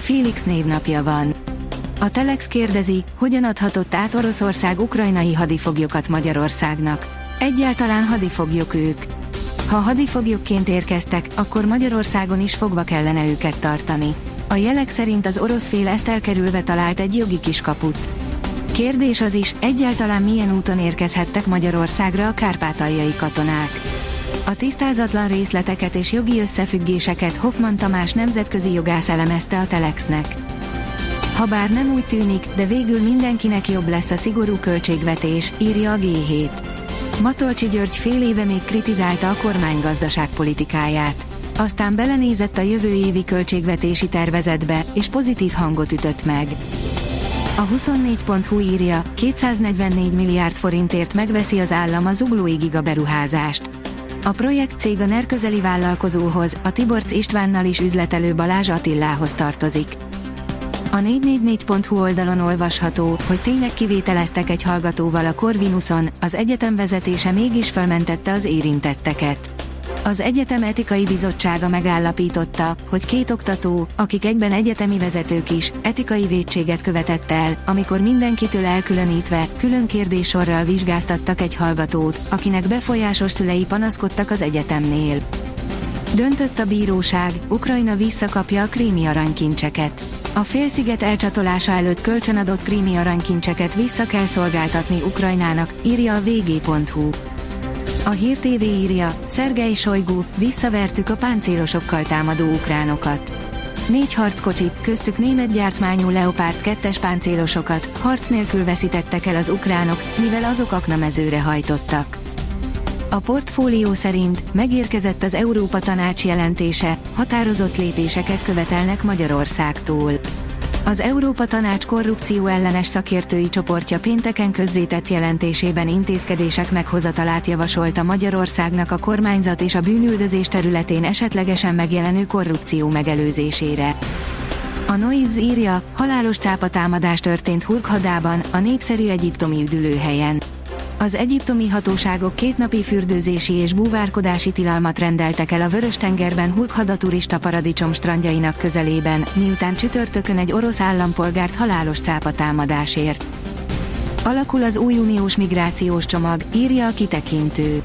Félix névnapja van. A Telex kérdezi, hogyan adhatott át Oroszország ukrajnai hadifoglyokat Magyarországnak. Egyáltalán hadifoglyok ők. Ha hadifoglyokként érkeztek, akkor Magyarországon is fogva kellene őket tartani. A jelek szerint az orosz fél ezt elkerülve talált egy jogi kiskaput. Kérdés az is, egyáltalán milyen úton érkezhettek Magyarországra a kárpátaljai katonák. A tisztázatlan részleteket és jogi összefüggéseket Hoffman Tamás nemzetközi jogász elemezte a Telexnek. Habár nem úgy tűnik, de végül mindenkinek jobb lesz a szigorú költségvetés, írja a G7. Matolcsi György fél éve még kritizálta a kormány gazdaságpolitikáját. Aztán belenézett a jövő évi költségvetési tervezetbe, és pozitív hangot ütött meg. A 24.hu írja, 244 milliárd forintért megveszi az állam a zuglói gigaberuházást. A projekt cég a NER közeli vállalkozóhoz, a Tiborc Istvánnal is üzletelő Balázs Attilához tartozik. A 444.hu oldalon olvasható, hogy tényleg kivételeztek egy hallgatóval a Corvinuson, az egyetem vezetése mégis felmentette az érintetteket. Az Egyetem Etikai Bizottsága megállapította, hogy két oktató, akik egyben egyetemi vezetők is, etikai vétséget követett el, amikor mindenkitől elkülönítve, külön kérdéssorral vizsgáztattak egy hallgatót, akinek befolyásos szülei panaszkodtak az egyetemnél. Döntött a bíróság, Ukrajna visszakapja a krími aranykincseket. A félsziget elcsatolása előtt kölcsönadott krími aranykincseket vissza kell szolgáltatni Ukrajnának, írja a vg.hu. A Hír TV írja, Szergei Sojgu, visszavertük a páncélosokkal támadó ukránokat. Négy harckocsit, köztük német gyártmányú Leopard 2-es páncélosokat, harc nélkül veszítettek el az ukránok, mivel azok aknamezőre hajtottak. A portfólió szerint megérkezett az Európa Tanács jelentése, határozott lépéseket követelnek Magyarországtól. Az Európa Tanács korrupció ellenes szakértői csoportja pénteken közzétett jelentésében intézkedések meghozatalát javasolta Magyarországnak a kormányzat és a bűnüldözés területén esetlegesen megjelenő korrupció megelőzésére. A Noise írja, halálos cápatámadás történt Hurghadában, a népszerű egyiptomi üdülőhelyen. Az egyiptomi hatóságok kétnapi fürdőzési és búvárkodási tilalmat rendeltek el a Vörös-tengerben Hurghada turista paradicsom strandjainak közelében, miután csütörtökön egy orosz állampolgárt halálos cápatámadásért. Alakul az új uniós migrációs csomag, írja a kitekintő.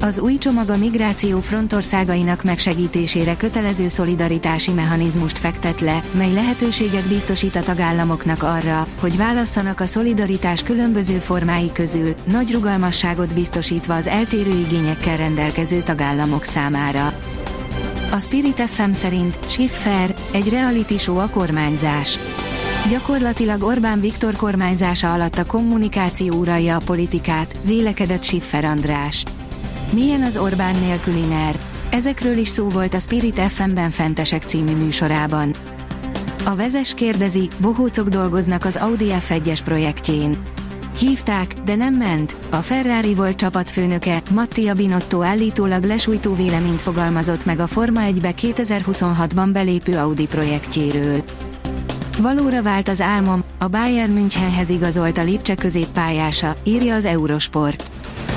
Az új csomag a migráció frontországainak megsegítésére kötelező szolidaritási mechanizmust fektet le, mely lehetőséget biztosít a tagállamoknak arra, hogy válasszanak a szolidaritás különböző formái közül, nagy rugalmasságot biztosítva az eltérő igényekkel rendelkező tagállamok számára. A Spirit FM szerint Schiffer, egy reality show a kormányzás. Gyakorlatilag Orbán Viktor kormányzása alatt a kommunikáció uralja a politikát, vélekedett Schiffer András. Milyen az Orbán nélküli NER? Ezekről is szó volt a Spirit FM-ben Fentesek című műsorában. A vezes kérdezi, bohócok dolgoznak az Audi F1-es projektjén. Hívták, de nem ment. A Ferrari volt csapatfőnöke, Mattia Binotto állítólag lesújtó véleményt fogalmazott meg a Forma 1-be 2026-ban belépő Audi projektjéről. Valóra vált az álmom, a Bayern Münchenhez igazolt a Lipcse középpályása, írja az Eurosport.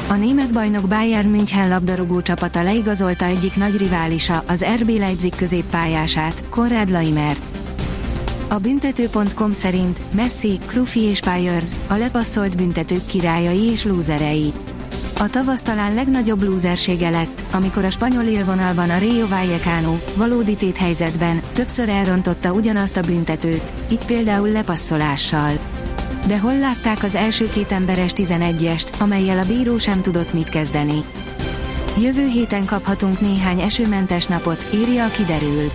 A német bajnok Bayern München labdarúgó csapata leigazolta egyik nagy riválisa, az RB Leipzig középpályását, Konrad Laimert. A büntető.com szerint Messi, Krufi és Pyers, a lepasszolt büntetők királyai és lúzerei. A tavasz talán legnagyobb lúzersége lett, amikor a spanyol élvonalban a Rio Vallecano valódi téthelyzetben többször elrontotta ugyanazt a büntetőt, itt például lepasszolással. De hol látták az első két emberes 11-est, amelyel a bíró sem tudott mit kezdeni? Jövő héten kaphatunk néhány esőmentes napot, írja a kiderül.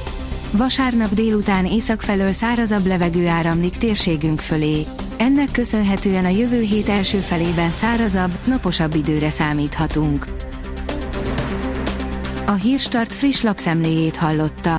Vasárnap délután észak felől szárazabb levegő áramlik térségünk fölé. Ennek köszönhetően a jövő hét első felében szárazabb, naposabb időre számíthatunk. A Hírstart friss lapszemléjét hallotta.